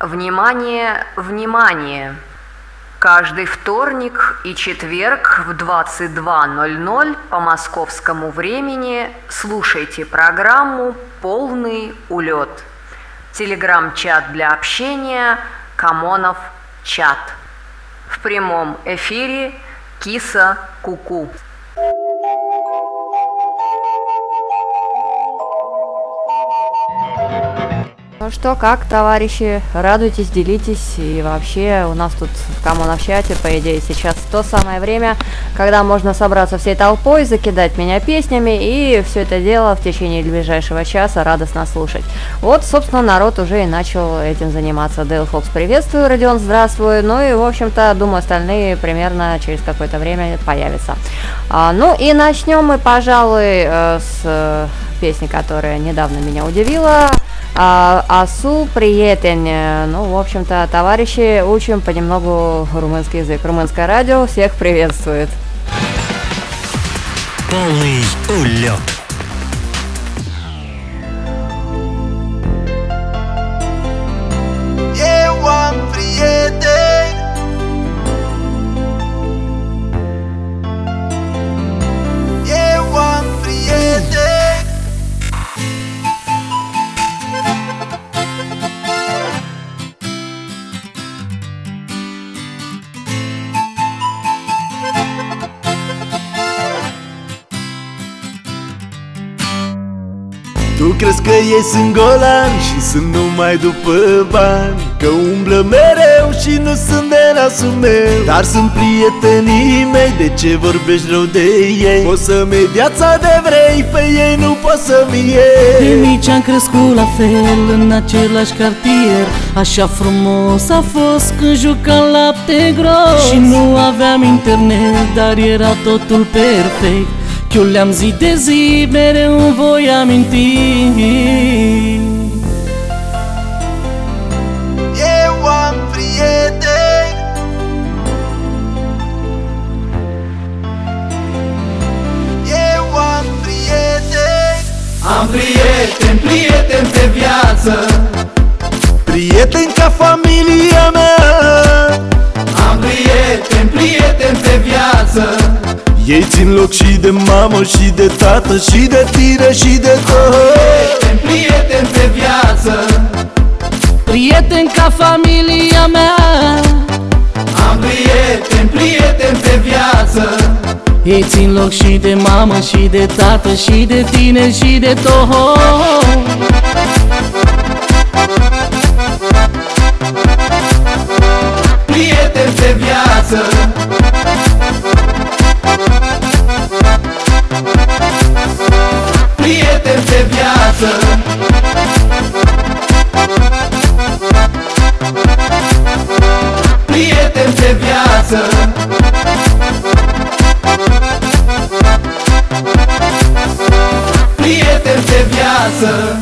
Внимание, внимание! Каждый вторник и четверг в 22.00 по московскому времени слушайте программу «Полный улет». Телеграм-чат для общения «Камонов чат». В прямом эфире «Киса Куку». Ну что, как, товарищи, радуйтесь, делитесь, и вообще у нас тут в Камон в чате, по идее, сейчас то самое время, когда можно собраться всей толпой, закидать меня песнями, и все это дело в течение ближайшего часа радостно слушать. Вот, собственно, народ уже и начал этим заниматься. Дейл Фокс, приветствую, Родион, здравствуй, ну и, в общем-то, думаю, остальные примерно через какое-то время появятся. А, ну и начнем мы, пожалуй, э, с э, песни, которая недавно меня удивила. А, асу приятен. Ну, в общем-то, товарищи, учим понемногу румынский язык. Румынское радио всех приветствует. Полный улет. Ei sunt golani și sunt numai după bani Că umblă mereu și nu sunt de nasul meu. Dar sunt prietenii mei, de ce vorbești rău de ei? Poți să-mi iei viața de vrei, pe ei nu poți să-mi De iei mici am crescut la fel în același cartier. Așa frumos a fost când jucam lapte gros. Și nu aveam internet, dar era totul perfect Eu le-am zi de zi, mereu îmi voi aminti. Eu am prieteni. Eu am prieteni. Am prieteni, prieteni pe viață. Prieteni ca familia mea. Am prieteni, prieteni pe viață Ei țin loc și de mamă și de tată și de tine și de tot Prieteni, prieteni pe viață. Prieteni ca familia mea. Am prieteni, prieteni pe viață. Ei țin loc și de mamă și de tată și de tine și de tot. Prieteni pe viață Prieteni pe viață. Prieteni pe viață. Prieteni pe viață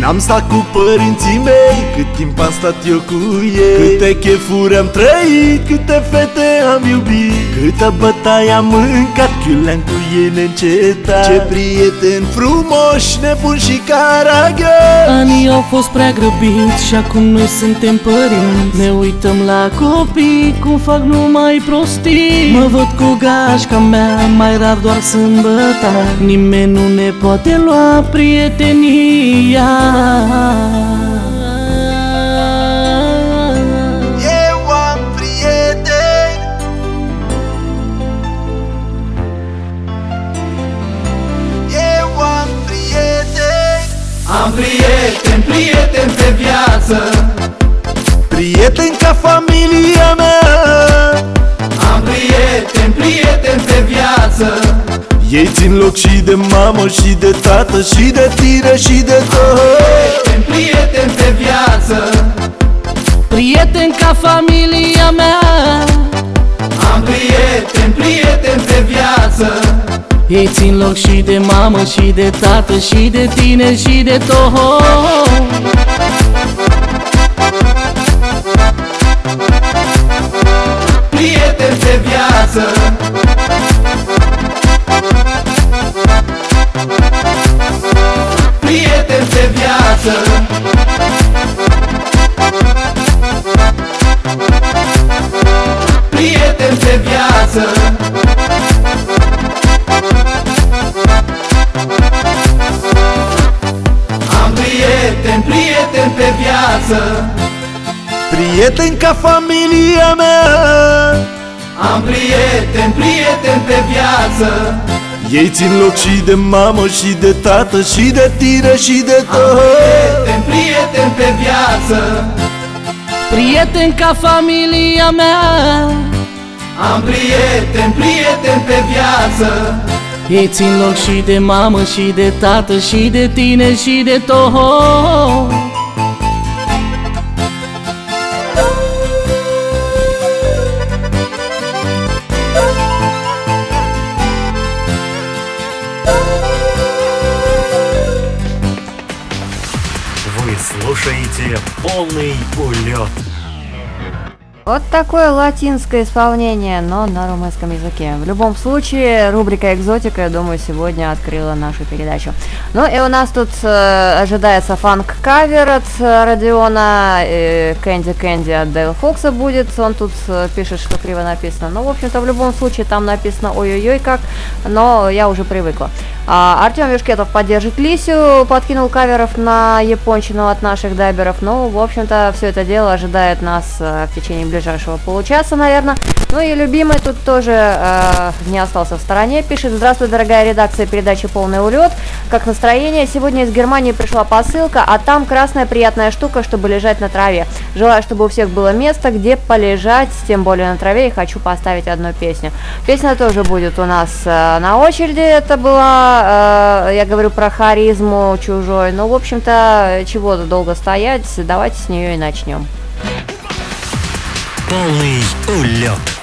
N-am stat cu părinții mei Cât timp am stat eu cu ei. Câte chefuri am trăit Câte fete am iubit. Câtă bătaie am mâncat Chiuleam cu ei neîncetat. Ce prieteni frumoși Nebuni și caragioși Anii au fost prea grăbiți și acum noi suntem părinți. Ne uităm la copii cum fac numai prostii. Mă văd cu gașca mea, mai rar doar sâmbătă Nimeni nu ne poate lua prietenia Eu am prieteni. Eu am prieteni. Am prieteni, prieteni pe viață. Prieteni ca familia mea. Am prieteni, prieteni pe viață Ei țin loc și de mamă și de tată și de tine și de tot Prieteni, prieteni pe viață. Prieteni ca familia mea. Am prieteni, prieteni pe viață. Ei țin loc și de mamă și de tată și de tine și de tot Prieteni Prieteni de viață. Prieteni de viață. Am prieteni, prieteni pe viață. Prieteni ca familia mea. Am prieteni, prieteni pe viață. Ei țin loc și de mamă și de tată Și de tine și de Am tot. Prieteni, prieteni pe viață. Prieteni ca familia mea. Am prieteni, prieteni pe viață. Ei țin loc și de mamă și de tată și de tine și de tot полный улет. Вот такое латинское исполнение, но на румынском языке. В любом случае, рубрика «Экзотика», я думаю, сегодня открыла нашу передачу. Ну и у нас тут э, ожидается фан-кавер от э, Родиона, Candy Candy от Дейл Фокса будет. Он тут э, пишет, что криво написано. Ну, в общем-то, в любом случае, там написано ой-ой-ой как, но я уже привыкла. А, Артем Вишкетов поддержит Лисю, подкинул каверов на япончину от наших дайберов. Ну, в общем-то, все это дело ожидает нас э, в течение ближайшего получаса, наверное. Ну и любимый тут тоже э, не остался в стороне. Пишет, здравствуй, дорогая редакция передачи «Полный улет». Как настроение? Сегодня из Германии пришла посылка, а там красная приятная штука, чтобы лежать на траве. Желаю, чтобы у всех было место, где полежать, тем более на траве, и хочу поставить одну песню. Песня тоже будет у нас э, на очереди. Это была, э, я говорю про харизму чужой. Ну, в общем-то, чего долго стоять, давайте с нее и начнем. Полный улет.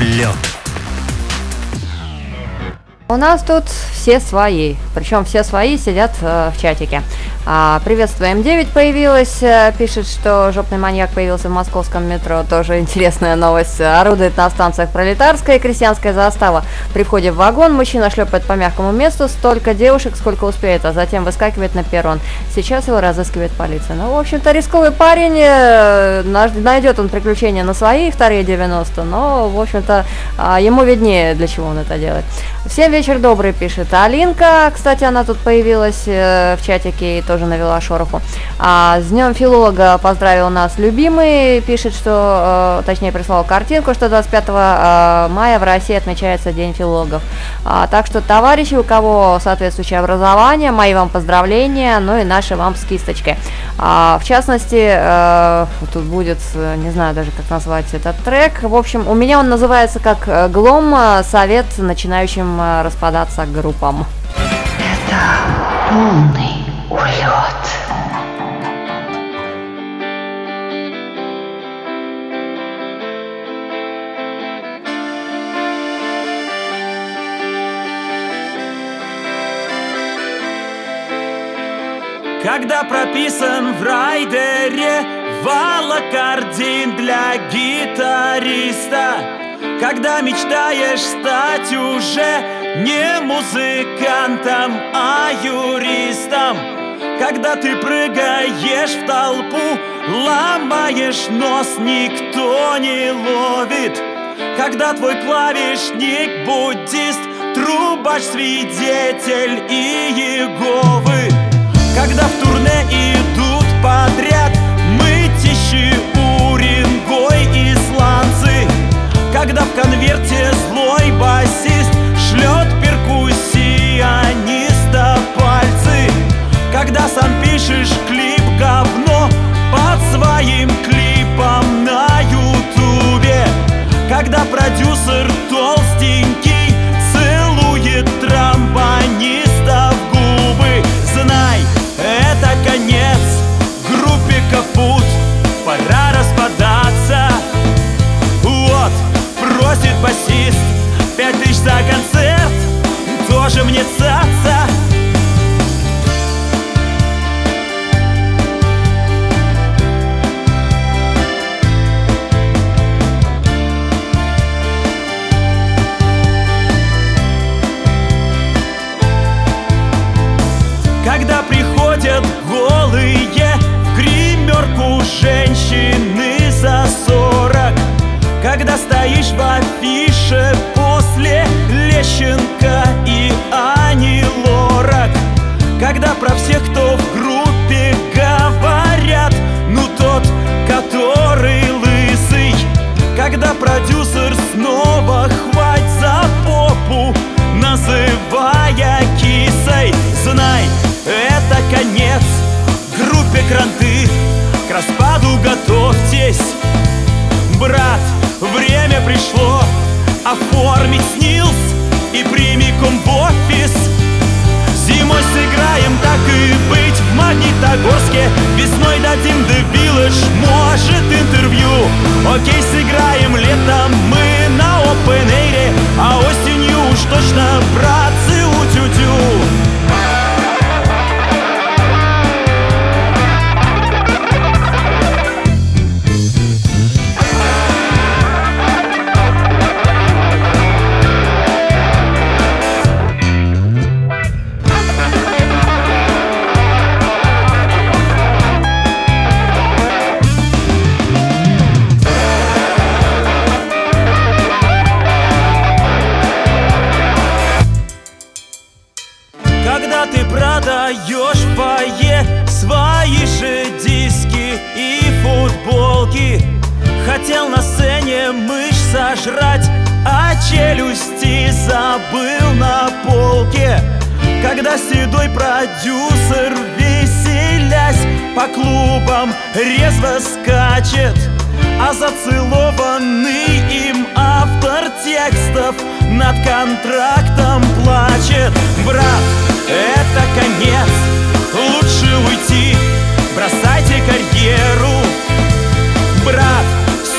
Улет. У нас тут все свои, причем все свои сидят э, в чатике. А, приветствую, М9 появилась, э, пишет, что жопный маньяк появился в московском метро, тоже интересная новость. Орудует на станциях пролетарская и крестьянская застава. При входе в вагон мужчина шлепает по мягкому месту столько девушек, сколько успеет, а затем выскакивает на перрон. Сейчас его разыскивает полиция. Ну, в общем-то, рисковый парень, э, найдет он приключения на свои вторые 90, но, в общем-то, э, ему виднее, для чего он это делает. Всем вечер добрый, пишет Алинка. Кстати, она тут появилась э, в чатике и тоже навела шороху. А, с Днем филолога поздравил нас любимый. Пишет, что, э, точнее, прислал картинку, что 25 э, мая в России отмечается День филологов. А, так что, товарищи, у кого соответствующее образование, мои вам поздравления, ну и наши вам с кисточкой. А, в частности, э, тут будет, не знаю даже, как назвать этот трек. В общем, у меня он называется как э, «Глом. Совет начинающим э, распадаться группам». Это полный улет. Когда прописан в райдере Валокардин для гитариста Когда мечтаешь стать уже не музыкантом, а юристом Когда ты прыгаешь в толпу Ломаешь нос, никто не ловит. Когда твой клавишник буддист Трубач, свидетель и Еговы Когда в турне идут подряд Мытищи, Уренгой, исландцы. Когда в конверте Когда седой продюсер, веселясь по клубам, резво скачет а зацелованный им автор текстов над контрактом плачет. Брат, это конец, лучше уйти, бросайте карьеру. Брат,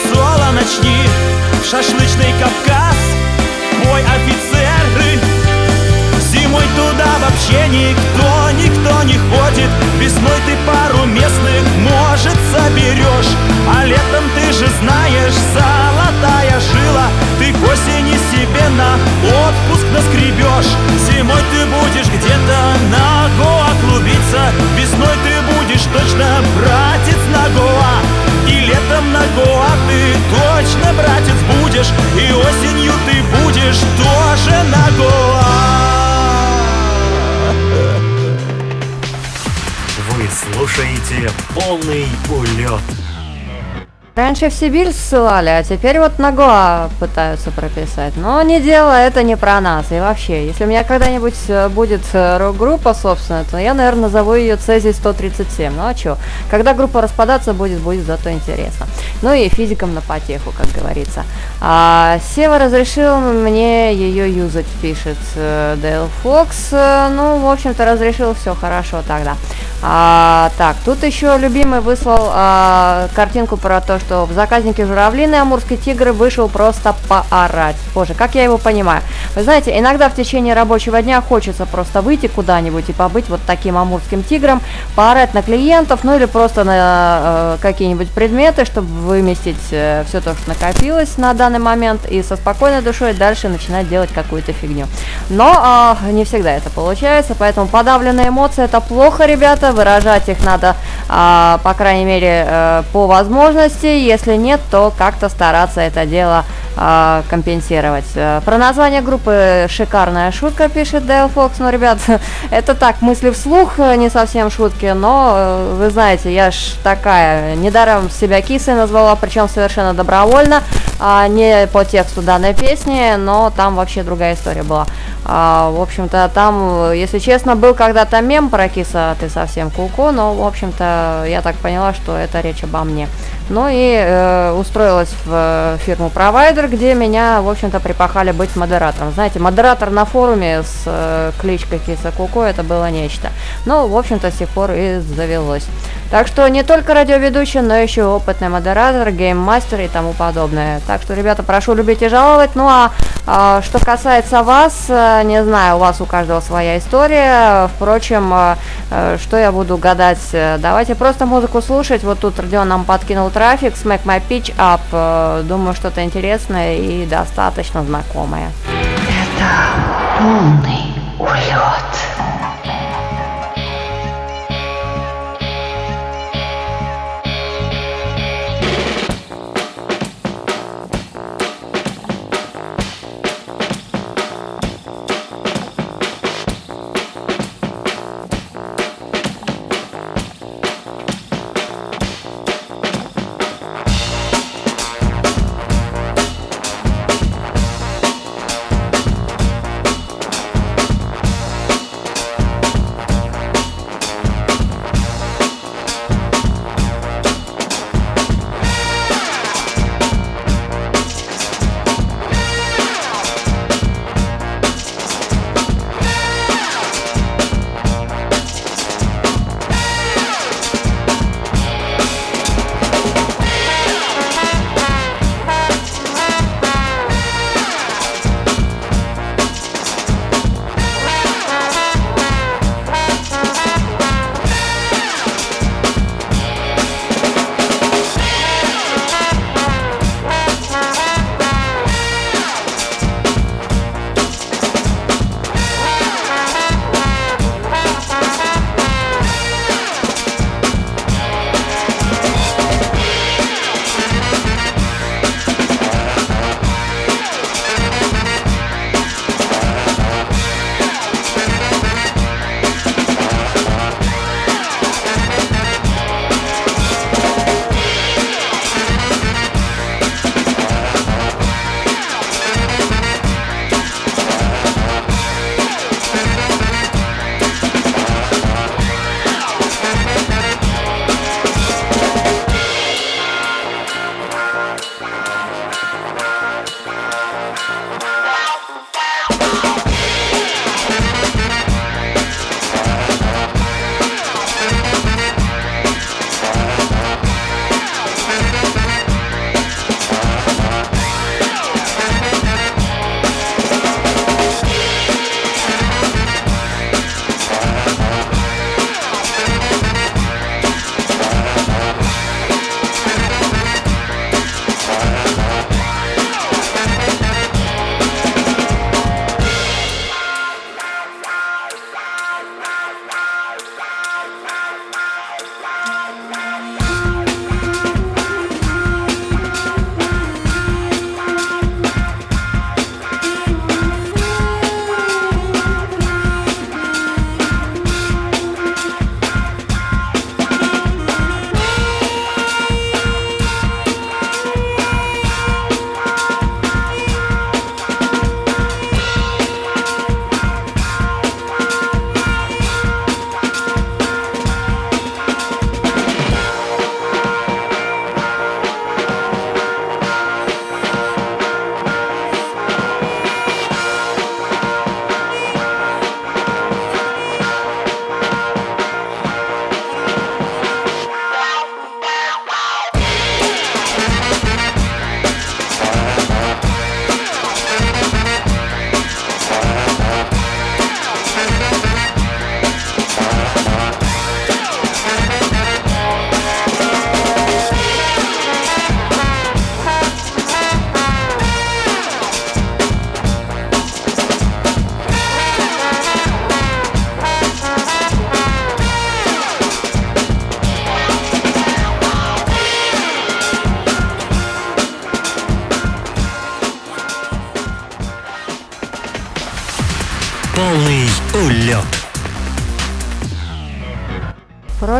соло начни в вообще никто, никто не ходит. Весной ты пару местных, может, соберешь. А летом ты же знаешь, золотая жила. Ты к осени себе на отпуск наскребешь. Зимой ты будешь где-то на Гоа клубиться. Весной ты будешь точно братец на Гоа. И летом на Гоа ты точно братец будешь. И осенью ты будешь тоже на Гоа. Вы слушаете полный улет. Раньше в Сибирь ссылали, а теперь вот на Гоа пытаются прописать. Но не дело, это не про нас. И вообще, если у меня когда-нибудь э, будет э, рок-группа, собственно, то я, наверное, назову ее Цезий 137. Ну а что? Когда группа распадаться будет, будет зато интересно. Ну и физикам на потеху, как говорится. А, Сева разрешил мне ее юзать, пишет Дейл Фокс. Э, Ну, в общем-то, разрешил, все хорошо тогда. А, так, тут еще любимый выслал а, картинку про то, что в заказнике журавлины амурский тигр вышел просто поорать. Боже, как я его понимаю. Вы знаете, иногда в течение рабочего дня хочется просто выйти куда-нибудь и побыть вот таким амурским тигром, поорать на клиентов, ну или просто на э, какие-нибудь предметы, чтобы выместить э, все то, что накопилось на данный момент, и со спокойной душой дальше начинать делать какую-то фигню. Но э, не всегда это получается, поэтому подавленные эмоции это плохо, ребята, выражать их надо, э, по крайней мере, э, по возможности, если нет, то как-то стараться это дело э, компенсировать. Э, Про название группы шикарная шутка, пишет Дейл Фокс. Ну, ребят, это так, мысли вслух, э, не совсем шутки, но э, вы знаете, я ж такая, недаром себя кисой назвала, причем совершенно добровольно, а не по тексту данной песни, но там вообще другая история была. А, в общем-то, там, если честно, был когда-то мем про киса, ты совсем куку, но, в общем-то, я так поняла, что это речь обо мне. Ну и устроилась в э, провайдер, где меня, в общем-то, припахали быть модератором. Знаете, модератор на форуме с э, кличкой Киса Куко это было нечто. Ну, в общем-то, с тех пор и завелось. Так что не только радиоведущий, но еще опытный модератор, гейммастер и тому подобное. Так что, ребята, прошу любить и жаловать. Ну а, а, что касается вас, э, не знаю, у вас у каждого своя история. Впрочем, э, э, что я буду гадать? Э, Давайте просто музыку слушать. Вот тут Родион нам подкинул трафик, Smack My Pitch Up. Э, Думаю, что-то интересное и достаточно знакомое. Это полный улет.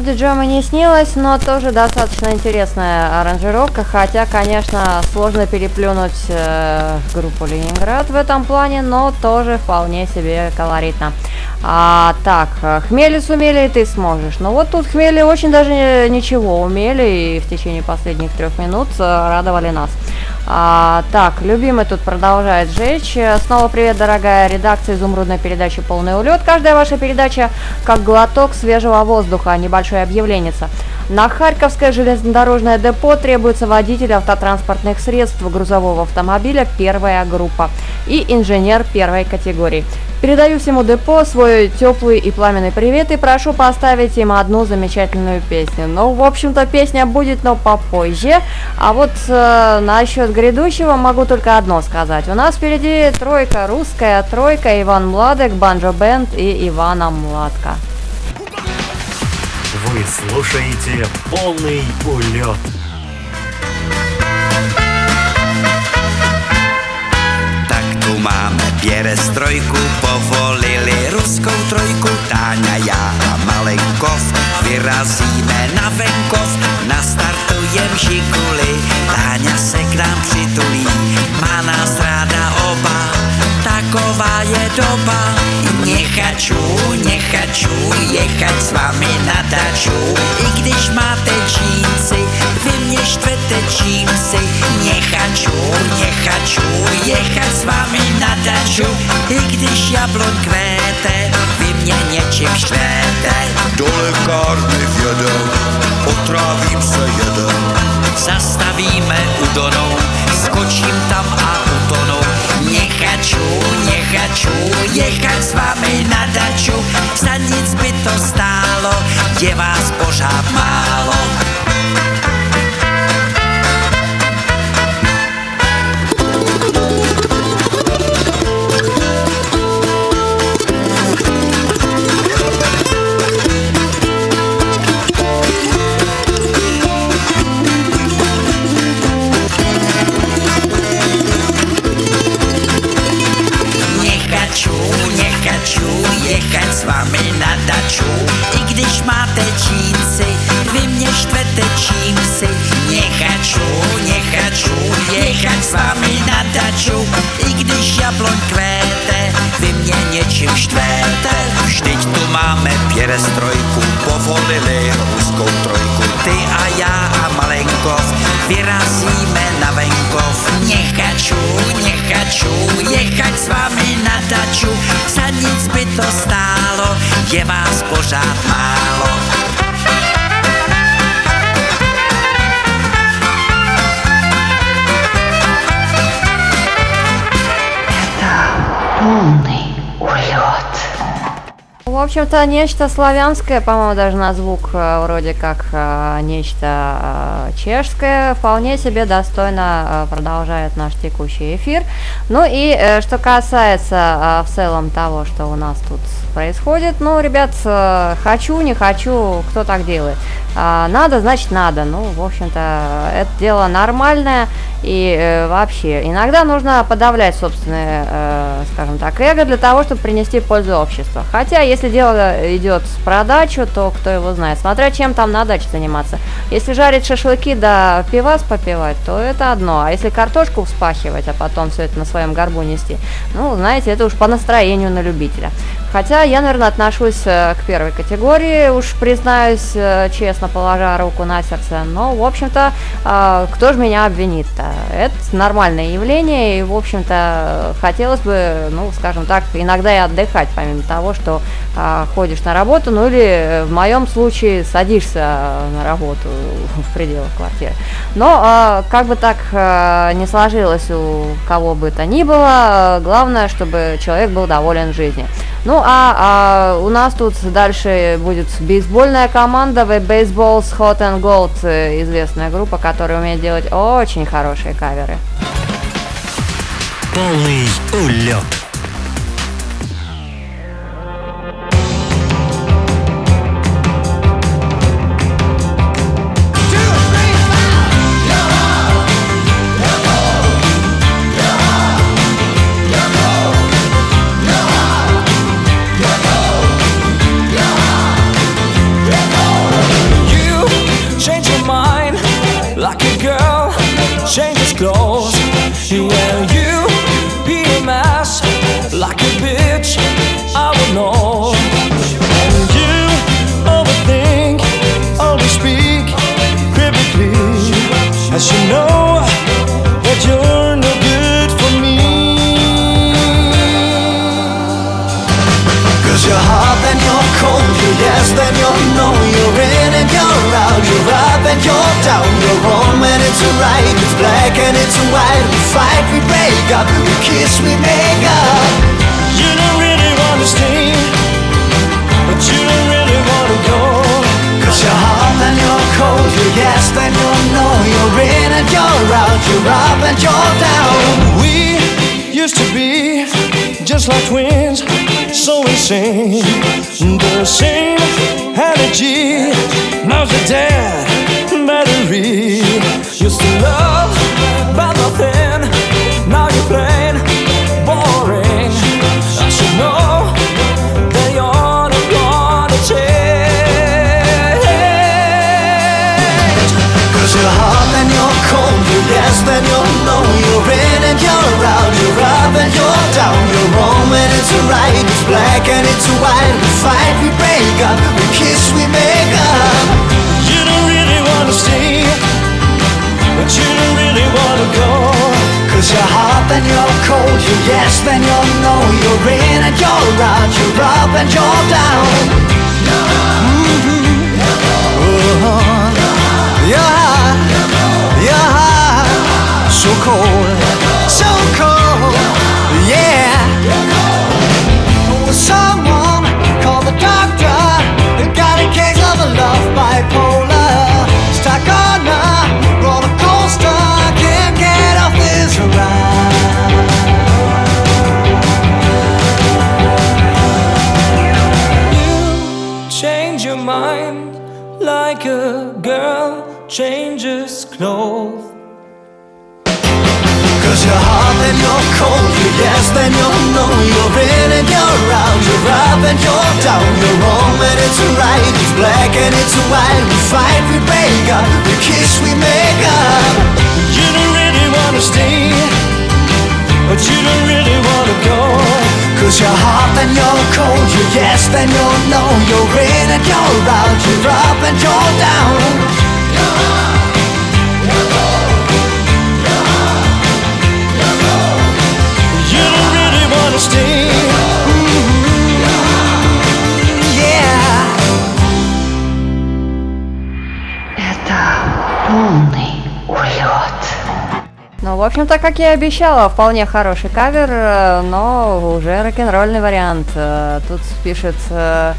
Вроде Джома не снилось, но тоже достаточно интересная аранжировка, хотя, конечно, сложно переплюнуть э, группу Ленинград в этом плане, но тоже вполне себе колоритно. А, так, хмели сумели, и ты сможешь. Но вот тут хмели очень даже ничего умели, и в течение последних трех минут э, радовали нас. А, так, любимый тут продолжает жечь. Снова привет, дорогая редакция изумрудной передачи «Полный улет». Каждая ваша передача как глоток свежего воздуха, небольшое объявление. На Харьковское железнодорожное депо требуется водитель автотранспортных средств грузового автомобиля первая группа и инженер первой категории. Передаю всему депо свой теплый и пламенный привет и прошу поставить им одну замечательную песню. Ну, в общем-то, песня будет, но попозже. А вот э, насчет грядущего могу только одно сказать. У нас впереди тройка, русская тройка, Иван Младек, Банджо Бенд и Ивана Младка. Вы слушаете полный улет. Máme pierestrojku, povolili ruskou trojku, Táňa, já a Malenkov, vyrazíme na venkov, nastartujem žiguli, Táňa se k nám přitulí, má nás oba, taková je doba. Nechaču, nechaču jechať s vami na daču, i když máte džínsy, vy mě štvete čímsi. Nechaču, nechaču jechať s vami na daču, i když jablon kvete, vy mě něčím štvete. Do lékárny vjedem, otrávím se jeden. Zastavíme u Donou, skočím tam a utonou. Nechaču, nechaču jechať s vami na daču, za nic by to stálo, je vás pořád málo. Daču, i když jablon kvete, vy mě něčím štvete. Vždyť tu máme pěrestrojku, povolili ruskou trojku, ty a já a Malenkov, vyrazíme na venkov. Nechaču, nechaču jechať s vami na daču, za nic by to stálo, je vás pořád общем-то, нечто славянское, по-моему, даже на звук э, вроде как э, нечто э, чешское, вполне себе достойно продолжает наш текущий эфир. Ну и что касается в целом того, что у нас тут происходит, ну, ребят, хочу, не хочу, кто так делает? А, надо, значит надо. Ну, в общем-то, это дело нормальное. И э, вообще, иногда нужно подавлять собственное, э, скажем так, эго для того, чтобы принести пользу обществу. Хотя, если дело идет с продачу, то кто его знает. Смотря чем там на даче заниматься. Если жарить шашлыки да пивас попивать, то это одно. А если картошку вспахивать, а потом все это на своем горбу нести, ну, знаете, это уж по настроению на любителя. Хотя я, наверное, отношусь э, к первой категории, уж признаюсь э, честно, положа руку на сердце. Но, в общем-то, э, кто же меня обвинит-то? Это нормальное явление, и, в общем-то, хотелось бы, ну, скажем так, иногда и отдыхать, помимо того, что э, ходишь на работу, ну или э, в моем случае садишься на работу в пределах квартиры. Но э, как бы так не сложилось у кого бы то ни было, главное, чтобы человек был доволен жизнью. Ну а, а у нас тут дальше будет бейсбольная команда Baseballs Hot and Gold, э, известная группа, которая умеет делать очень хорошие каверы. Полный улет. You're up and you're down. You're wrong when it's right, it's black and it's white. We fight, we break up, we kiss, we make up. You don't really want to stay, but you don't really want to go. Cause you're hot, and you're cold, you're yes, then you're no. You're in and you're out, you're up and you're down. We used to be just like twins, so insane. The same energy, now's the dead battery. Used to love, but nothing. Now you're plain boring. I should know that you're not gonna change. Cause you're hot, then you're cold, you're yes, then you're no You're in and you're out, you're up and you're down You're wrong when it's right, it's black and it's white We fight, we break up, we kiss, we make but you don't really wanna go. Cause you're hot, and you're cold, you're yes, then you're no You're in and you're out, you're up and you're down Mhm. Uh-huh. You're hot, you're hot, so cold, so cold, like a girl changes clothes. Cause you're hot, then you're cold You're yes, you're no. You're in and you're out You're up and you're down. You're wrong when it's right It's black and it's white. We fight, we break up We kiss, we make up. You stay, but you don't really wanna go. Cause you're hot, and you're cold You're yes, then you're no You're in and you're out You're up and you're down в общем-то, как я и обещала, вполне хороший кавер, э, но уже рок-н-ролльный вариант. Э, Тут пишет э,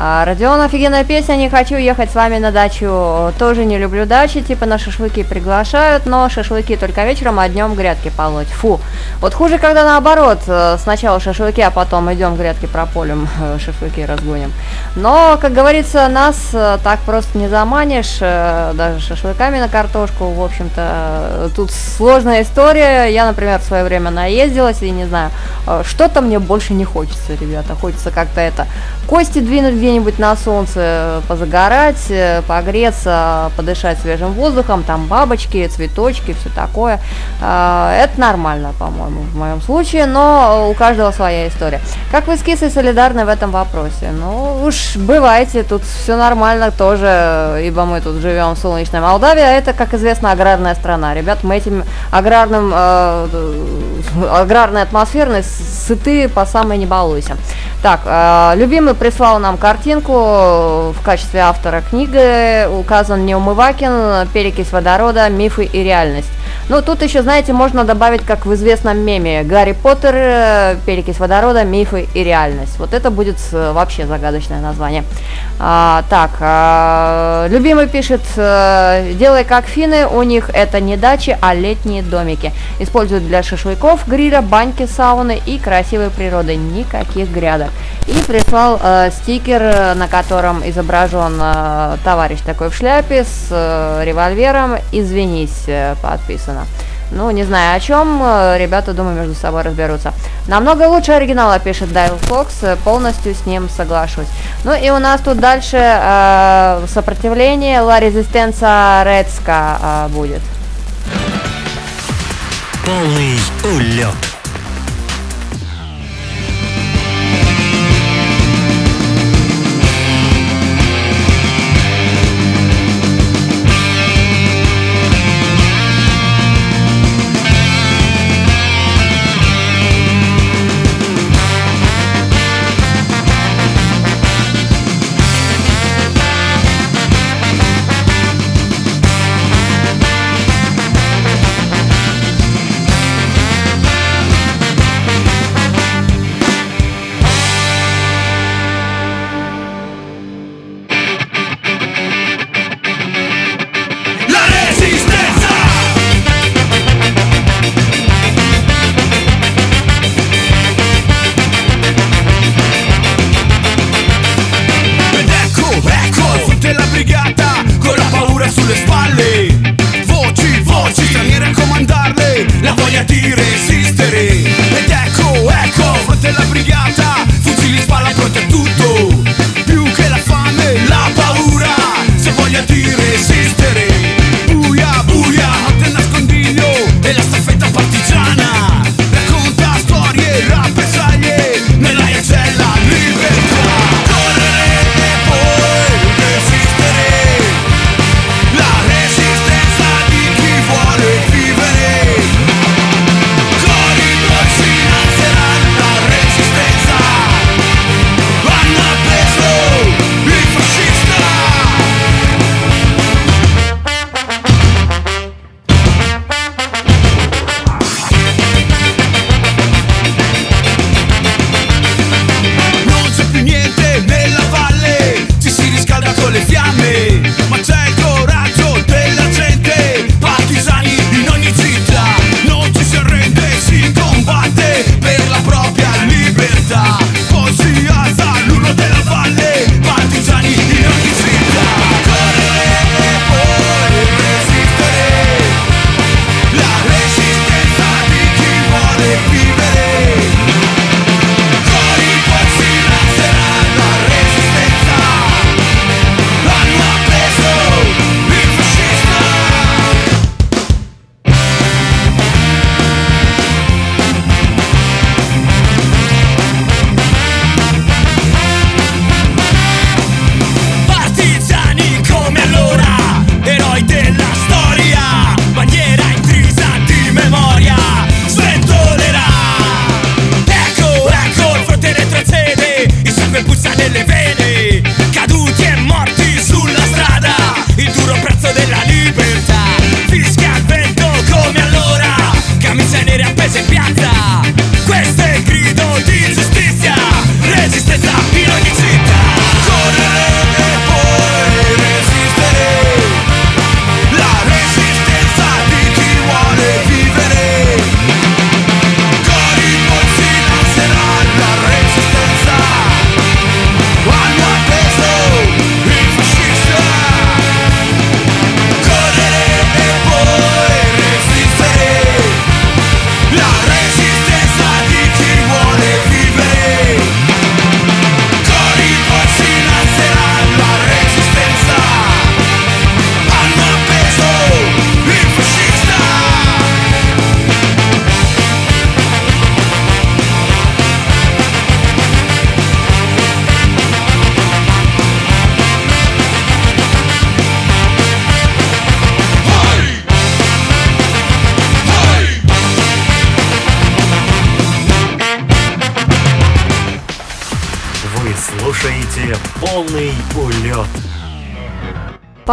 а, Родион, офигенная песня, не хочу ехать с вами на дачу. Тоже не люблю дачи, типа на шашлыки приглашают, но шашлыки только вечером, а днем грядки полоть. Фу. Вот хуже, когда наоборот, э, сначала шашлыки, а потом идем грядки прополим, э, шашлыки разгоним. Но, как говорится, нас э, так просто не заманишь, даже шашлыками на картошку, в общем-то, тут сложная история. Я, например, в свое время наездилась и не знаю, что-то мне больше не хочется, ребята. Хочется как-то это кости двинуть где-нибудь на солнце, э, позагорать, э, погреться, подышать свежим воздухом, там бабочки, цветочки, все такое. Э, Это нормально, по-моему, в моем случае, но у каждого своя история. Как вы с Кисой солидарны в этом вопросе? Ну, уж бывайте, тут все нормально тоже, ибо мы тут живем в солнечной Молдавии, а это, как известно, аграрная страна. Ребят, мы этим аграрным, э, аграрной атмосферой сыты по самой не балуйся. Так, любимый прислал нам картинку в качестве автора книги, указан Неумывакин, перекись водорода, мифы и реальность. Ну, тут еще, знаете, можно добавить, как в известном меме, Гарри Поттер, э, перекись водорода, мифы и реальность. Вот это будет э, вообще загадочное название. А, так, а, любимый пишет, э, делай как финны, у них это не дачи, а летние домики. Используют для шашлыков, гриля, баньки, сауны и красивой природы. Никаких грядок. И прислал э, стикер, на котором изображен э, товарищ такой в шляпе с э, револьвером. Извинись, э, подписано. Ну, не знаю о чем, э, ребята, думаю, между собой разберутся. Намного лучше оригинала, пишет Дайл Фокс, э, полностью с ним соглашусь. Ну и у нас тут дальше э, сопротивление La Resistenza Redska э, будет. Полный улет.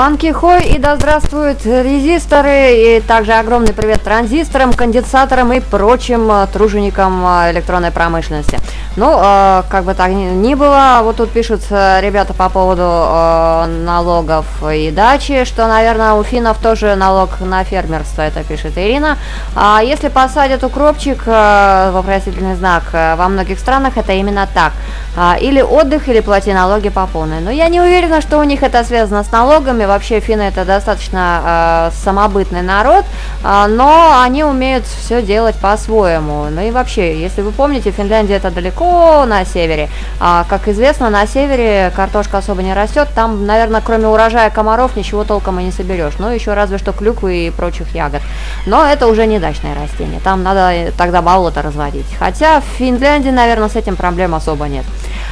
Панки Хой и да здравствуют резисторы и также огромный привет транзисторам, конденсаторам и прочим э, труженикам э, электронной промышленности. Ну, э, как бы так ни, было, вот тут пишут ребята по поводу э, налогов и дачи, что, наверное, у финнов тоже налог на фермерство, это пишет Ирина. А если посадят укропчик, э, вопросительный знак, э, во многих странах это именно так. А, или отдых, или плати налоги по полной. Но я не уверена, что у них это связано с налогами. Вообще финны это достаточно э, самобытный народ, э, но они умеют все делать по-своему. Ну и вообще, если вы помните, Финляндия это далеко на севере. А, как известно, на севере картошка особо не растет. Там, наверное, кроме урожая комаров ничего толком и не соберешь. Ну, еще разве что клюквы и прочих ягод. Но это уже не дачное растение. Там надо тогда болото разводить. Хотя в Финляндии, наверное, с этим проблем особо нет.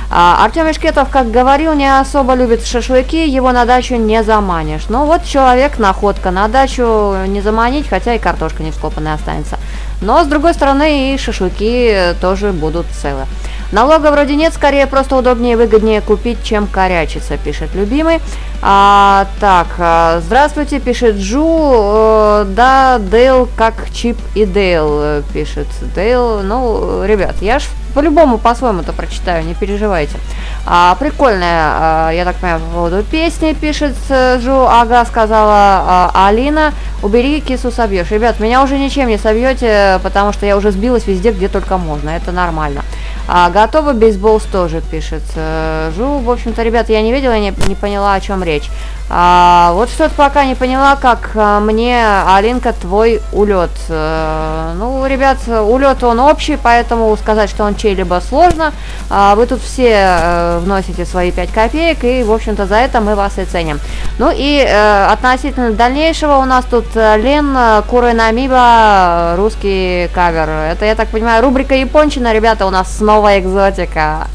А, Артем Ишкетов, как говорил, не особо любит шашлыки, его на дачу не заманишь. Но вот человек, находка, на дачу не заманить, хотя и картошка не вскопанная останется. Но, с другой стороны, и шашлыки тоже будут целы. Налога вроде нет, скорее просто удобнее и выгоднее купить, чем корячиться, пишет любимый. А, так, а, здравствуйте, пишет Джу. Э, да, Дейл как Чип и Дейл, э, пишет Дейл. Ну, ребят, я ж по-любому по-своему-то прочитаю, не переживайте. А, прикольная, а, я так понимаю, по поводу песни пишет э, Джу. Ага, сказала а, Алина. Убери кису собьешь. Ребят, меня уже ничем не собьете, потому что я уже сбилась везде, где только можно. Это нормально. А, готовы бейсболс тоже пишет э, Жу. В общем-то, ребята, я не видела, не, не поняла, о чем речь. А, вот что-то пока не поняла, как а, мне, Алинка, твой улет. А, ну, ребят, улет он общий, поэтому сказать, что он чей-либо сложно. А, вы тут все а, вносите свои 5 копеек, и, в общем-то, за это мы вас и ценим. Ну и а, относительно дальнейшего у нас тут Лен Куренамиба, русский кавер. Это, я так понимаю, рубрика Япончина, ребята, у нас Снова экзотика.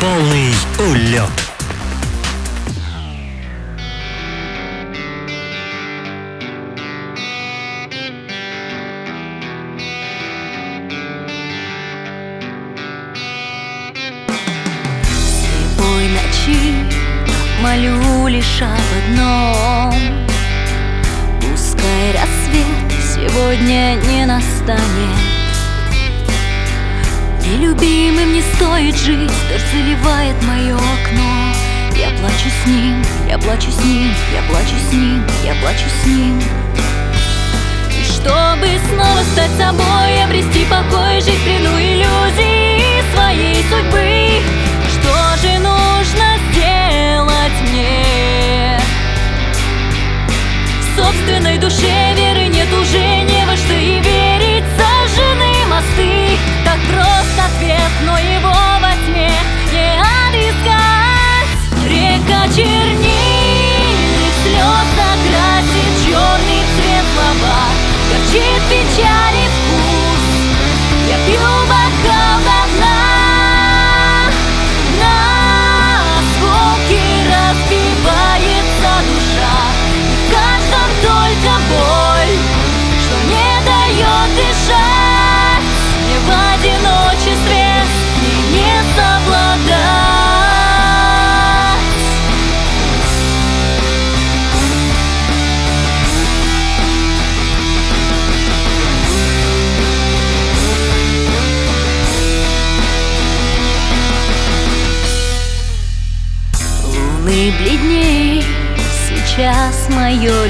Полный улет. Сегодня не настанет. Нелюбимым не стоит жить, дождь заливает мое окно. Я плачу с ним, я плачу с ним, я плачу с ним, я плачу с ним. И чтобы снова стать собой, обрести покой, жить плену иллюзий своей судьбы. Что же нужно сделать мне? Собственной душе веры но его во тьме не отыскать Река чернильных слез окрасит черный цвет слова Горчит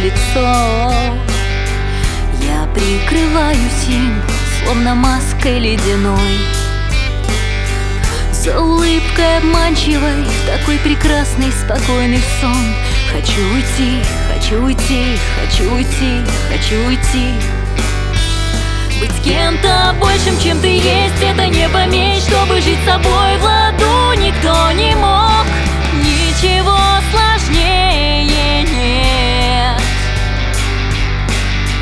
лицо. Я прикрываюсь им, словно маской ледяной. За улыбкой обманчивой, такой прекрасный, спокойный сон. Хочу уйти, хочу уйти, хочу уйти, хочу уйти. Быть кем-то большим, чем ты есть, это не помеч Чтобы жить собой в ладу никто не мог. Ничего сложнее нет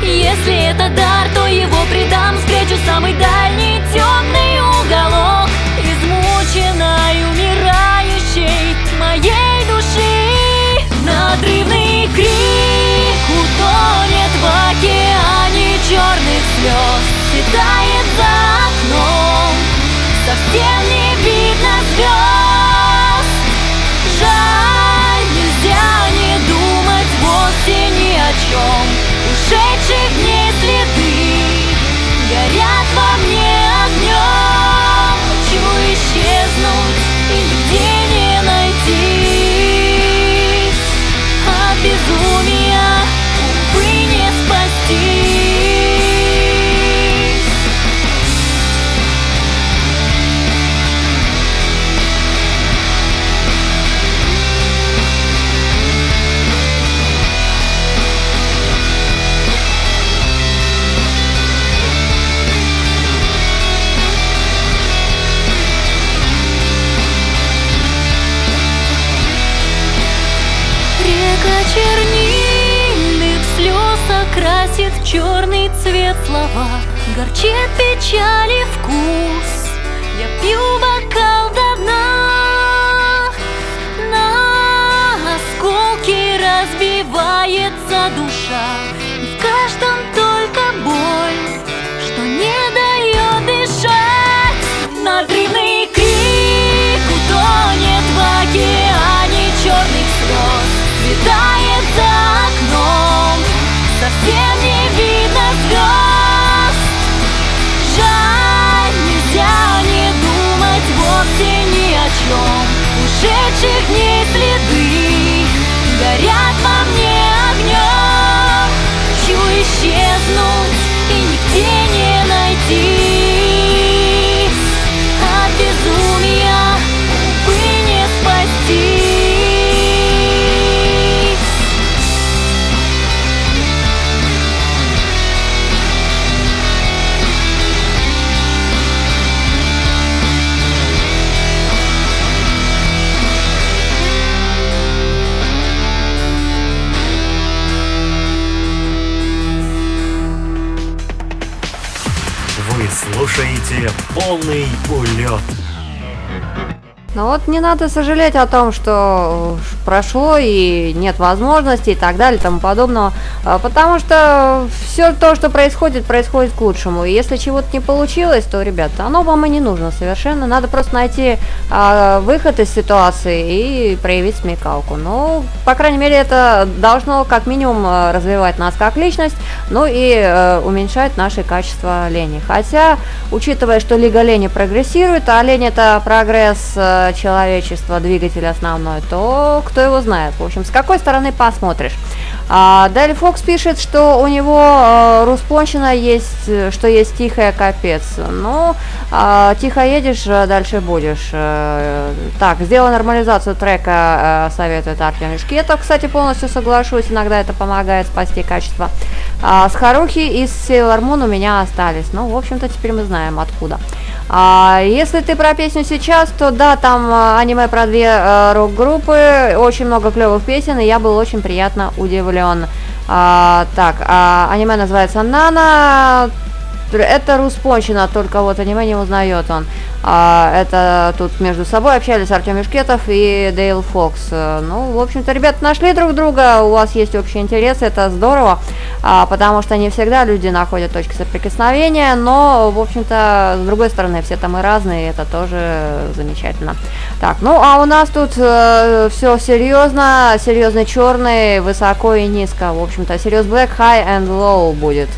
Если это дар, то его предам. Спрячу в самый дальний темный уголок Измученной, умирающей моей души. Надрывный крик утонет в океане черных слез Светает красит в черный цвет слова Горчит печали вкус. Я пью полный улет. Но вот не надо сожалеть о том, что прошло и нет возможности и так далее и тому подобного, потому что все то, что происходит, происходит к лучшему. И если чего-то не получилось, то, ребята, оно вам и не нужно совершенно. Надо просто найти а, выход из ситуации и проявить смекалку. Ну, по крайней мере, это должно как минимум э, развивать нас как личность, ну и э, уменьшать наши качества лени. Хотя, учитывая, что Лига Лени прогрессирует, а лень это прогресс э, человечества, двигатель основной, то кто его знает. В общем, с какой стороны посмотришь. А, Дайли Фокс пишет, что у него э, Руспонщина есть, э, что есть тихая капец. Ну, а, тихо едешь, э, дальше будешь. Э, так, сделай нормализацию трека, э, советует Артем Ишкетов. Кстати, полностью соглашусь, иногда это помогает спасти качество. А, с Харухи из Sailor Moon у меня остались. Ну, в общем-то, теперь мы знаем откуда. А, если ты про песню сейчас, то да, там э, аниме про две э, рок-группы, очень много клевых песен, и я был очень приятно удивлен. А, так, а, аниме называется Нана. Это Руспончина, только вот аниме не узнает он. А, это тут между собой общались Артем Мешкетов и Дейл Фокс. Э, Ну, в общем-то, ребята нашли друг друга, у вас есть общий интерес, это здорово, а, потому что не всегда люди находят точки соприкосновения, но, в общем-то, с другой стороны, все там и разные, это тоже замечательно. Так, ну, а у нас тут все серьезно, серьезный черный, высоко и низко, в общем-то, серьез Black High and Low будет.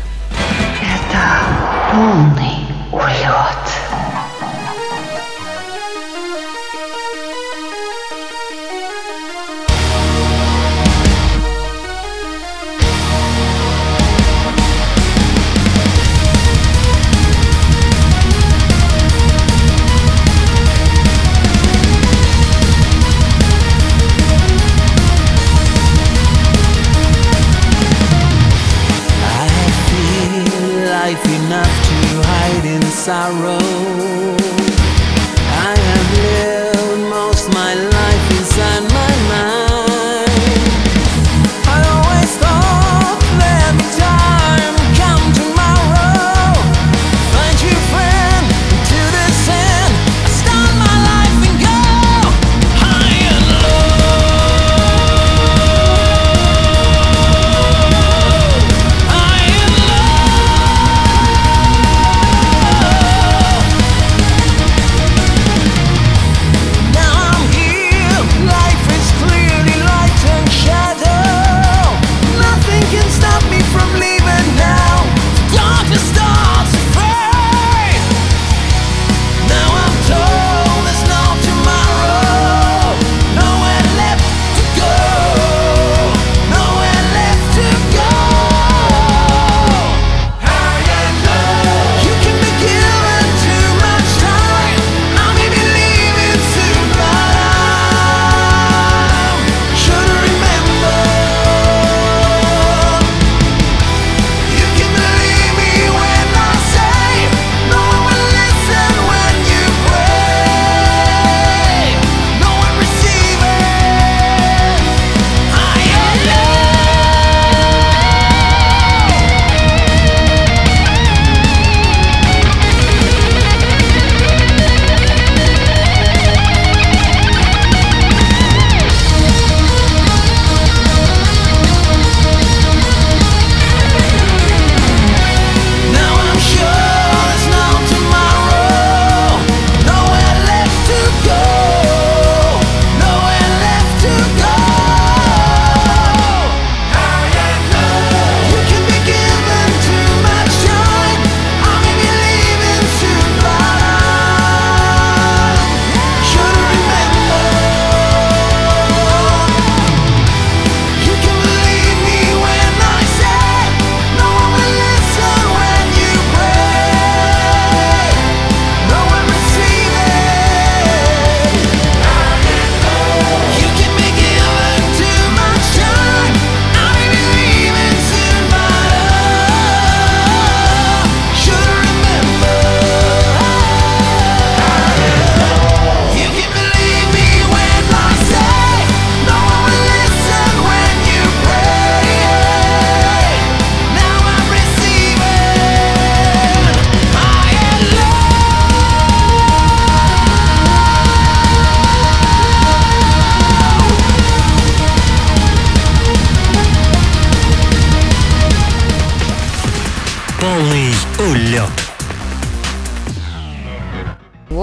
Полный улет.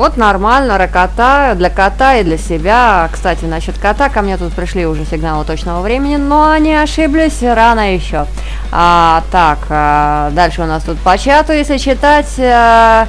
Вот нормально, ракота для кота и для себя. Кстати, насчет кота ко мне тут пришли уже сигналы точного времени, но они ошиблись рано еще. А, так, а, дальше у нас тут по чату, если читать. А,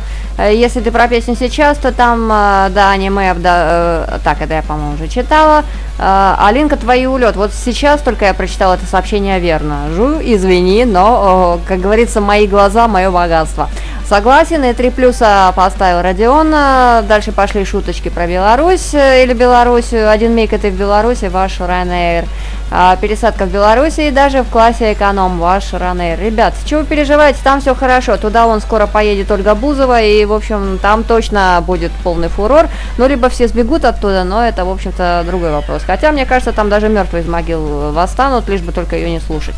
если ты про песню сейчас, то там, а, да, аниме, да, а, так, это я, по-моему, уже читала. Алинка, твои улет. Вот сейчас только я прочитала это сообщение верно. Жу, извини, но, как говорится, мои глаза, мое богатство. Согласен, и три плюса поставил Родион. Дальше пошли шуточки про Беларусь э, или Белоруссию. Один миг это в Беларуси, ваш Ryanair. А, пересадка в Беларуси и даже в классе эконом ваш Ryanair. Ребят, чего вы переживаете, там все хорошо. Туда он скоро поедет Ольга Бузова, и, в общем, там точно будет полный фурор. Ну, либо все сбегут оттуда, но это, в общем-то, другой вопрос. Хотя, мне кажется, там даже мертвые из могил восстанут, лишь бы только ее не слушать.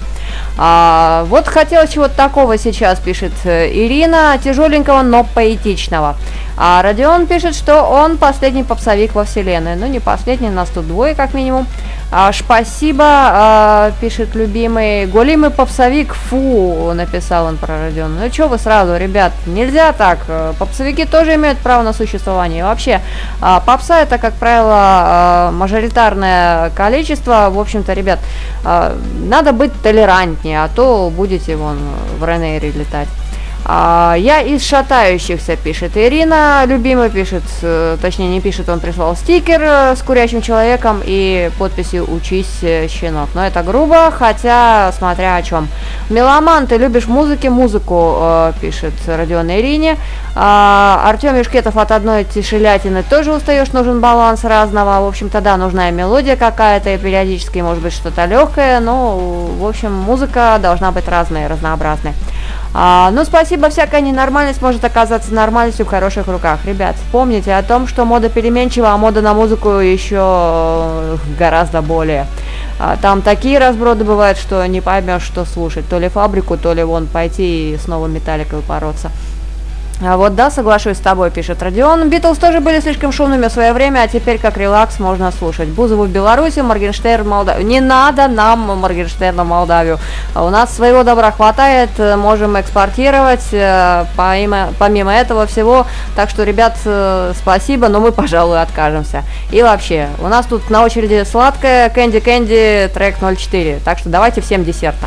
А, вот хотелось чего-то такого сейчас, пишет э, Ирина тяжеленького, но поэтичного. А Родион пишет, что он последний попсовик во вселенной. Ну, не последний, нас тут двое как минимум. А, спасибо, а, пишет любимый. Голимый попсовик, фу, написал он про Родион. Ну, что вы сразу, ребят, нельзя так. Попсовики тоже имеют право на существование. вообще, а, попса это, как правило, а, мажоритарное количество. В общем-то, ребят, а, надо быть толерантнее, а то будете вон в Ренейре летать. А, я из шатающихся, пишет Ирина. Любимый пишет, э, точнее не пишет, он прислал стикер э, с курящим человеком и подписью «Учись, э, щенок». Но это грубо, хотя смотря о чем. Меломан, ты любишь музыки, музыку, пишет Родион Ирине. А, Артем Юшкетов от одной тишелятины тоже устаешь, нужен баланс разного. В общем-то, да, нужна мелодия какая-то, и периодически может быть что-то легкое, но, в общем, музыка должна быть разная, разнообразная. А, ну, спасибо, всякая ненормальность может оказаться нормальностью в хороших руках. Ребят, помните о том, что мода переменчива, а мода на музыку еще гораздо более. А, там такие разброды бывают, что не поймешь, что слушать. То ли фабрику, то ли вон пойти и снова металликой бороться. А вот да, соглашусь с тобой, пишет Родион. Битлз тоже были слишком шумными в свое время, а теперь как релакс можно слушать. Бузову в Беларуси, Моргенштерн Молдавию. Не надо нам Моргенштерна Молдавию. У нас своего добра хватает, можем экспортировать, э, помимо, помимо этого всего. Так что, ребят, э, спасибо, но мы, пожалуй, откажемся. И вообще, у нас тут на очереди сладкая Кэнди Кэнди трек 04. Так что давайте всем десерта.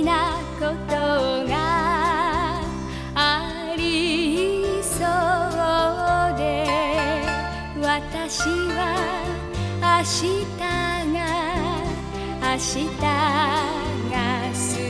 素敵なことがありそうで私は明日が明日が好き。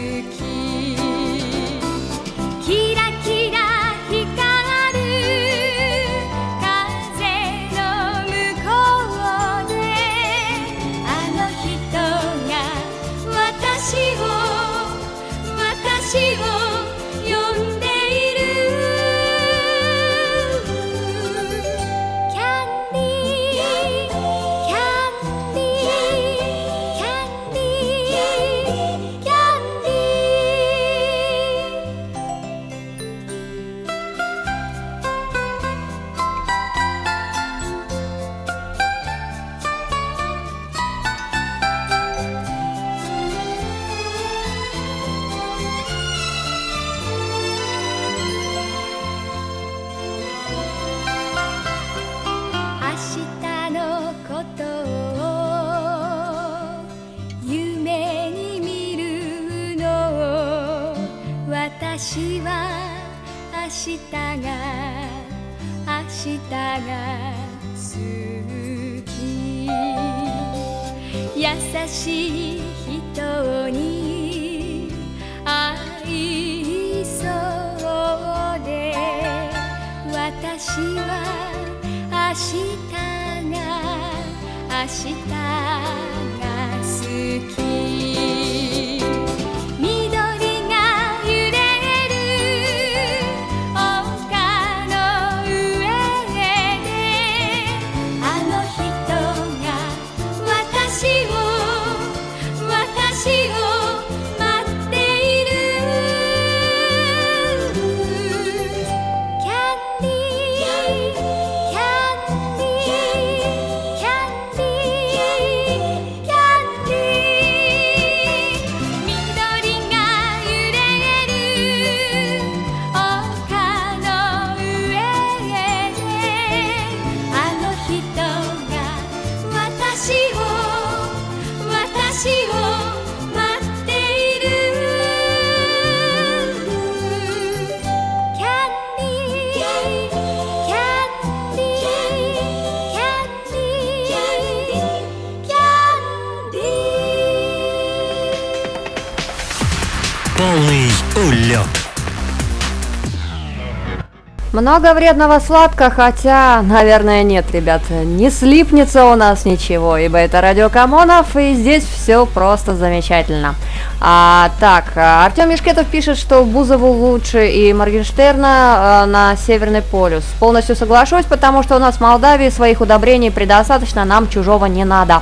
Полный улет. Много вредного сладко, хотя, наверное, нет, ребят, не слипнется у нас ничего, ибо это радио Камонов, и здесь все просто замечательно. А, так, Артем Мишкетов пишет, что Бузову лучше и Моргенштерна а, на Северный полюс. Полностью соглашусь, потому что у нас в Молдавии своих удобрений предостаточно, нам чужого не надо.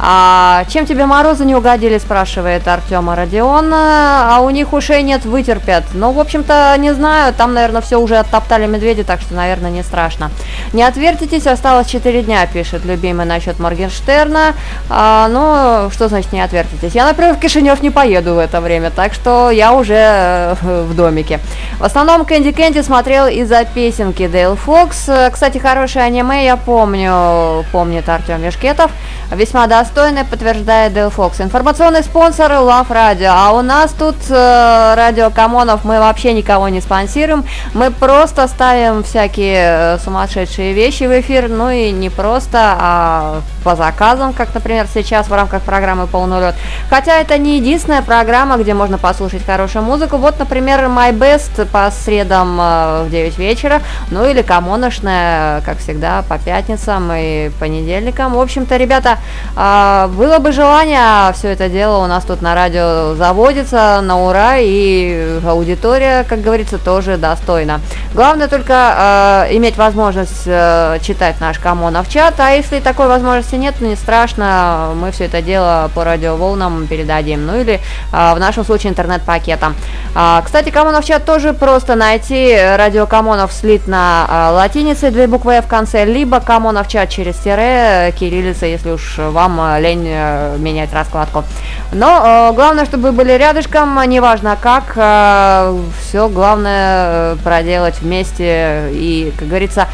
А, чем тебе морозы не угодили, спрашивает Артема Родион, а у них ушей нет, вытерпят. Ну, в общем-то, не знаю, там, наверное, все уже оттоптали медведи, так что, наверное, не страшно. Не отвертитесь, осталось 4 дня, пишет любимый насчет Моргенштерна. А, ну, что значит не отвертитесь? Я, например, в Кишинев не поеду еду в это время, так что я уже э, в домике. В основном Кэнди Кэнди смотрел из-за песенки Дейл Фокс. Кстати, хорошее аниме, я помню, помнит Артем Мешкетов. Весьма достойный, подтверждает Дейл Фокс. Информационный спонсор Love Radio. А у нас тут э, радио Камонов, мы вообще никого не спонсируем. Мы просто ставим всякие э, сумасшедшие вещи в эфир. Ну и не просто, а по заказам, как, например, сейчас в рамках программы «Полный лед». Хотя это не единственная программа, где можно послушать хорошую музыку. Вот, например, My Best по средам э, в 9 вечера, ну или Камоношная, как всегда, по пятницам и понедельникам. В общем-то, ребята, э, было бы желание, а все это дело у нас тут на радио заводится на ура, и аудитория, как говорится, тоже достойна. Главное только э, иметь возможность читать наш Камонов чат, а если такой возможности нет, ну не страшно, мы все это дело по радиоволнам передадим. Ну или в нашем случае интернет-пакетом. А, кстати, Камонов чат тоже просто найти. Радио Камонов слит на а, латинице, две буквы в конце, либо Камонов чат через тире, кириллица, если уж вам лень э, менять раскладку. Но главное, чтобы вы были рядышком, неважно как, все главное э, проделать вместе и, как говорится,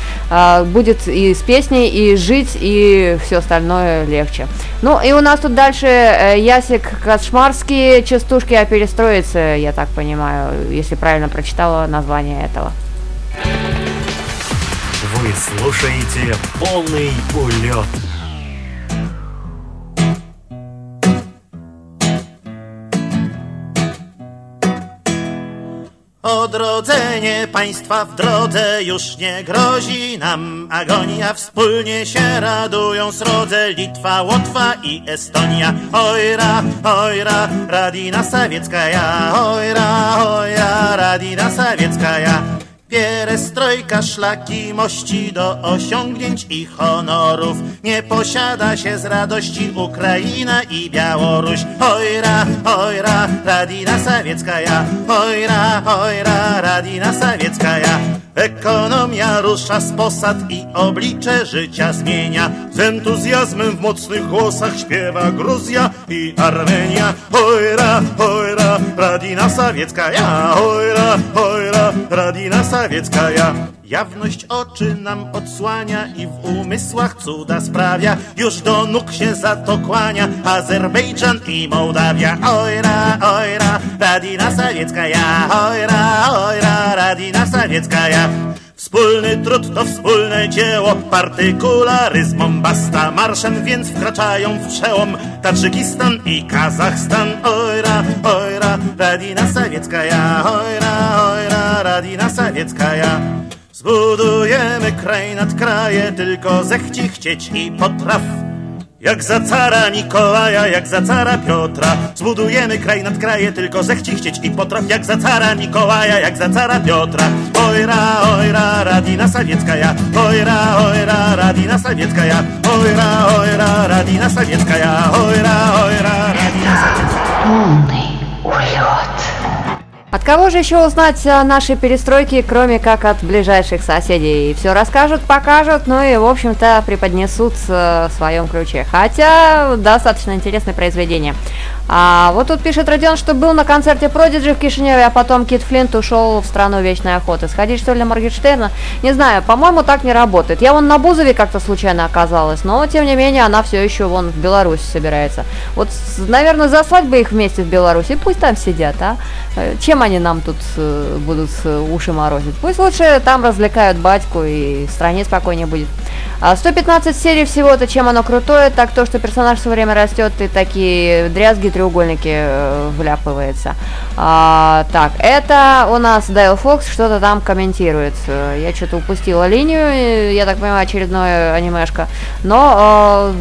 будет и с песней, и жить, и все остальное легче. Ну и у нас тут дальше э, Ясик Кошмарский частушки о перестроице, я так понимаю, если правильно прочитала название этого. Вы слушаете полный улет. Odrodzenie państwa w drodze już nie grozi nam agonia. Wspólnie się radują srodze Litwa, Łotwa i Estonia. Ojra, ojra, Radina Sawiecka ja. Ojra, ojra, Radina Sawiecka ja. Pierestrojka, szlaki, mości do osiągnięć i honorów. Nie posiada się z radości Ukraina i Białoruś. Ojra, ojra, Radina Sawiecka ja. Ojra, ojra, Radina Sawiecka ja. Ekonomia rusza z posad i oblicze życia zmienia. Z entuzjazmem w mocnych głosach śpiewa Gruzja i Armenia. Ojra, ojra, Radina Sawiecka ja. Ojra, ojra, Radina Sawiecka ja. Jawność oczy nam odsłania i w umysłach cuda sprawia. Już do nóg się za to kłania Azerbejdżan i Mołdawia. Ojra, ojra, Radina Sawiecka ja. Ojra, ojra, Radina Sawiecka ja. Wspólny trud to wspólne dzieło, partykularyzmom basta. Marszem więc wkraczają w przełom Tadżykistan i Kazachstan. Ojra, ojra, Radina Sawiecka ja. Ojra, ojra, Radina Sawiecka ja. Zbudujemy kraj nad kraje, tylko zechci chcieć i potraf. Jak za cara Nikołaja, jak za cara Piotra. Zbudujemy kraj nad kraje, tylko zechci chcieć i potraf. Jak za cara Nikołaja, jak za cara Piotra. Ojra, ojra, radina sowiecka ja. Ojra, ojra, radina sowiecka ja. Ojra, ojra, radina sowiecka ja. Ojra, ojra, radina sowiecka ja. От кого же еще узнать о нашей перестройке, кроме как от ближайших соседей? Все расскажут, покажут, ну и, в общем-то, преподнесут в своем ключе. Хотя, достаточно интересное произведение. А вот тут пишет Родион, что был на концерте Продиджи в Кишиневе, а потом Кит Флинт ушел в страну вечной охоты. Сходить, что ли, на Моргенштерна? Не знаю, по-моему, так не работает. Я вон на Бузове как-то случайно оказалась, но, тем не менее, она все еще вон в Беларуси собирается. Вот, наверное, заслать бы их вместе в Беларуси, пусть там сидят, а? Э, чем они нам тут э, будут э, уши морозить? Пусть лучше там развлекают батьку и стране спокойнее будет. 115 а серий всего-то, чем оно крутое, так то, что персонаж все время растет и такие дрязги треугольники э, вляпывается. А, так, это у нас Дайл Фокс что-то там комментирует. Э, я что-то упустила линию, я так понимаю, очередное анимешка. Но,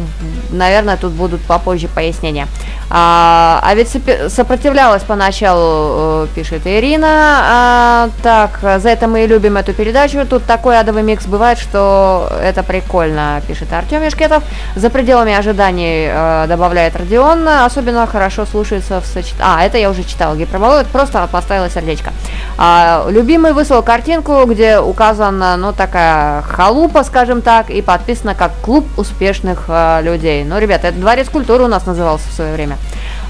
э, наверное, тут будут попозже пояснения. А, а ведь сопротивлялась поначалу, э, пишет Ирина. А, так, за это мы и любим эту передачу. Тут такой адовый микс бывает, что это прикольно, пишет Артем Ишкетов. За пределами ожиданий, э, добавляет Родион. Особенно хорошо слушается в сочетании... А, это я уже читала гиперболоид, просто поставила сердечко. А, любимый выслал картинку, где указана, ну, такая халупа, скажем так, и подписано как клуб успешных э, людей. Ну, ребята, это дворец культуры у нас назывался в свое время.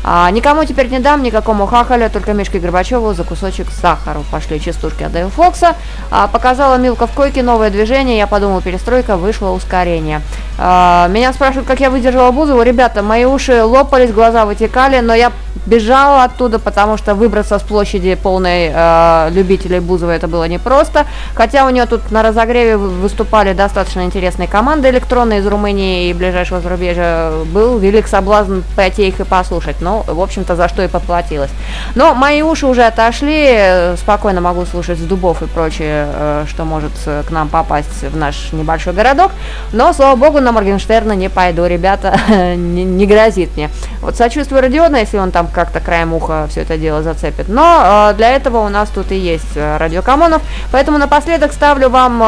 А, никому теперь не дам, никакому хахаля, только Мишке Горбачеву за кусочек сахара. Пошли частушки от Дэйл Фокса. А, показала Милка в койке новое движение, я подумал, перестройка, вышло ускорение. А, меня спрашивают, как я выдержала Бузову. Ребята, мои уши лопались, глаза вытекали, но я бежала оттуда, потому что выбраться с площади полной э, любителей Бузовой это было непросто. Хотя у нее тут на разогреве выступали достаточно интересные команды электронные из Румынии и ближайшего зарубежья. Был велик соблазн пойти их и послушать. Но ну, в общем-то, за что и поплатилась. Но мои уши уже отошли, спокойно могу слушать с дубов и прочее, э, что может э, к нам попасть в наш небольшой городок. Но, слава богу, на Моргенштерна не пойду, ребята, не, не грозит мне. Вот сочувствую Родиона, если он там как-то краем уха все это дело зацепит. Но э, для этого у нас тут и есть Радио Камонов. Поэтому напоследок ставлю вам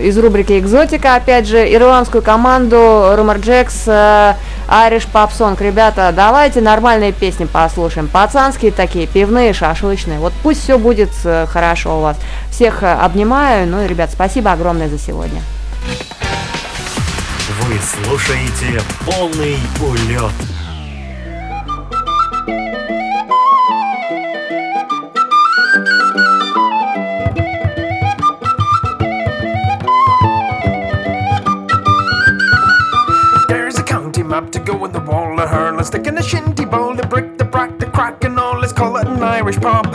из рубрики «Экзотика», опять же, ирландскую команду Rumor Jacks Pop Song. Ребята, давайте нормальные песни послушаем. Пацанские такие, пивные, шашлычные. Вот пусть все будет э, хорошо у вас. Всех э, обнимаю. Ну и, ребят, спасибо огромное за сегодня. Вы слушаете полный улет. Map to go in the wall of her. Let's stick in the shinty bowl, the brick, the brack, the crack, and all. Let's call it an Irish pub.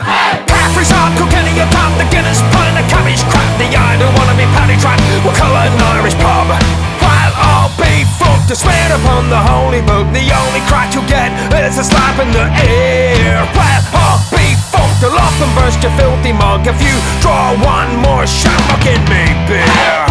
Caffrey's hard, Kilkenny, a pub, the Guinness, pint, the cabbage crap. The I don't wanna be paddy trap. We'll call it an Irish pub. While I'll be fucked to swear upon the holy book, the only crack you'll get is a slap in the ear. Well, I'll be fucked, I'll up and burst your filthy mug if you draw one more shamrock in me beer.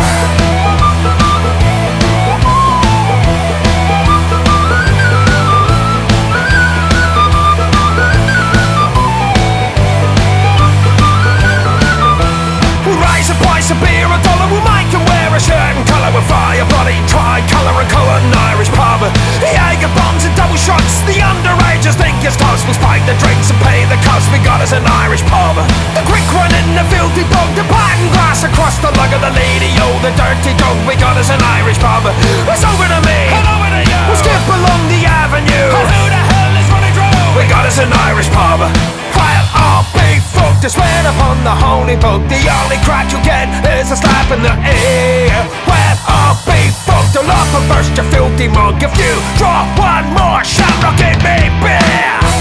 Price of beer, a dollar will make him wear a shirt and colour with fire, bloody tri-colour and colour, an Irish pub. The Jager bombs and double shots, the underagers think it's toast. We'll spike the drinks and pay the cost, we got us an Irish pub. The quick one in the filthy dog, the pattern grass across the lug of the lady, oh, the dirty dog, we got us an Irish pub. It's over to me, and over to you. We'll skip along the avenue. And who the hell is running through? We got us an Irish pub. While I'll to swear upon the holy book The only crack you get is a slap in the ear. Well, I'll be fucked I'll burst your filthy mug If you draw one more shamrock in me beer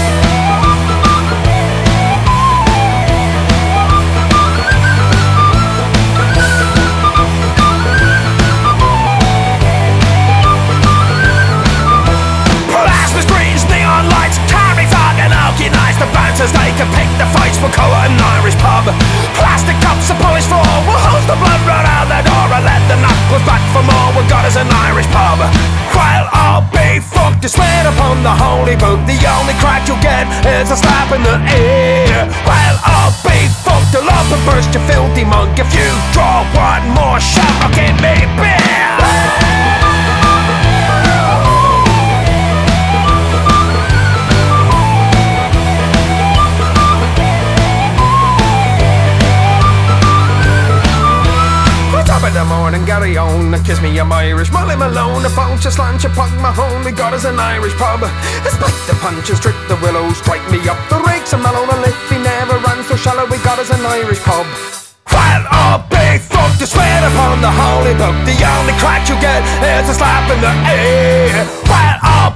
the only crack you'll get is a slap in the ear. While I'll be fucked love and burst your filthy mug If you draw one more shamrock kiss me, I'm Irish. Molly Malone, a bunch of slant, you punk my home. We got us an Irish pub. Spike the punches, strip the willows, strike me up the rakes. Malone, and if he never runs so shallow, we got us an Irish pub. While all big folk to swear upon the holy book, the only crack you get is a slap in the ear.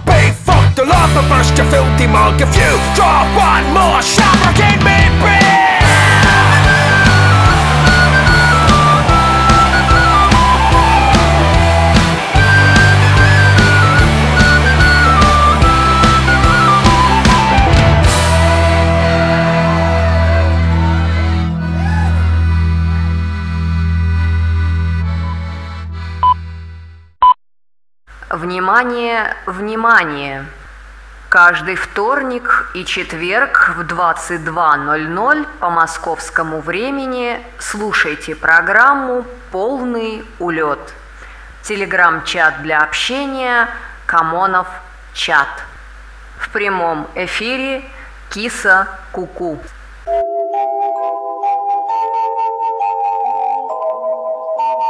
Big folk to love and burst your filthy mug, if you draw one more shamrock in me, beer. Внимание, внимание! Каждый вторник и четверг в 22.00 по московскому времени слушайте программу «Полный улет». Телеграм-чат для общения «Камонов чат». В прямом эфире Киса Куку. -ку.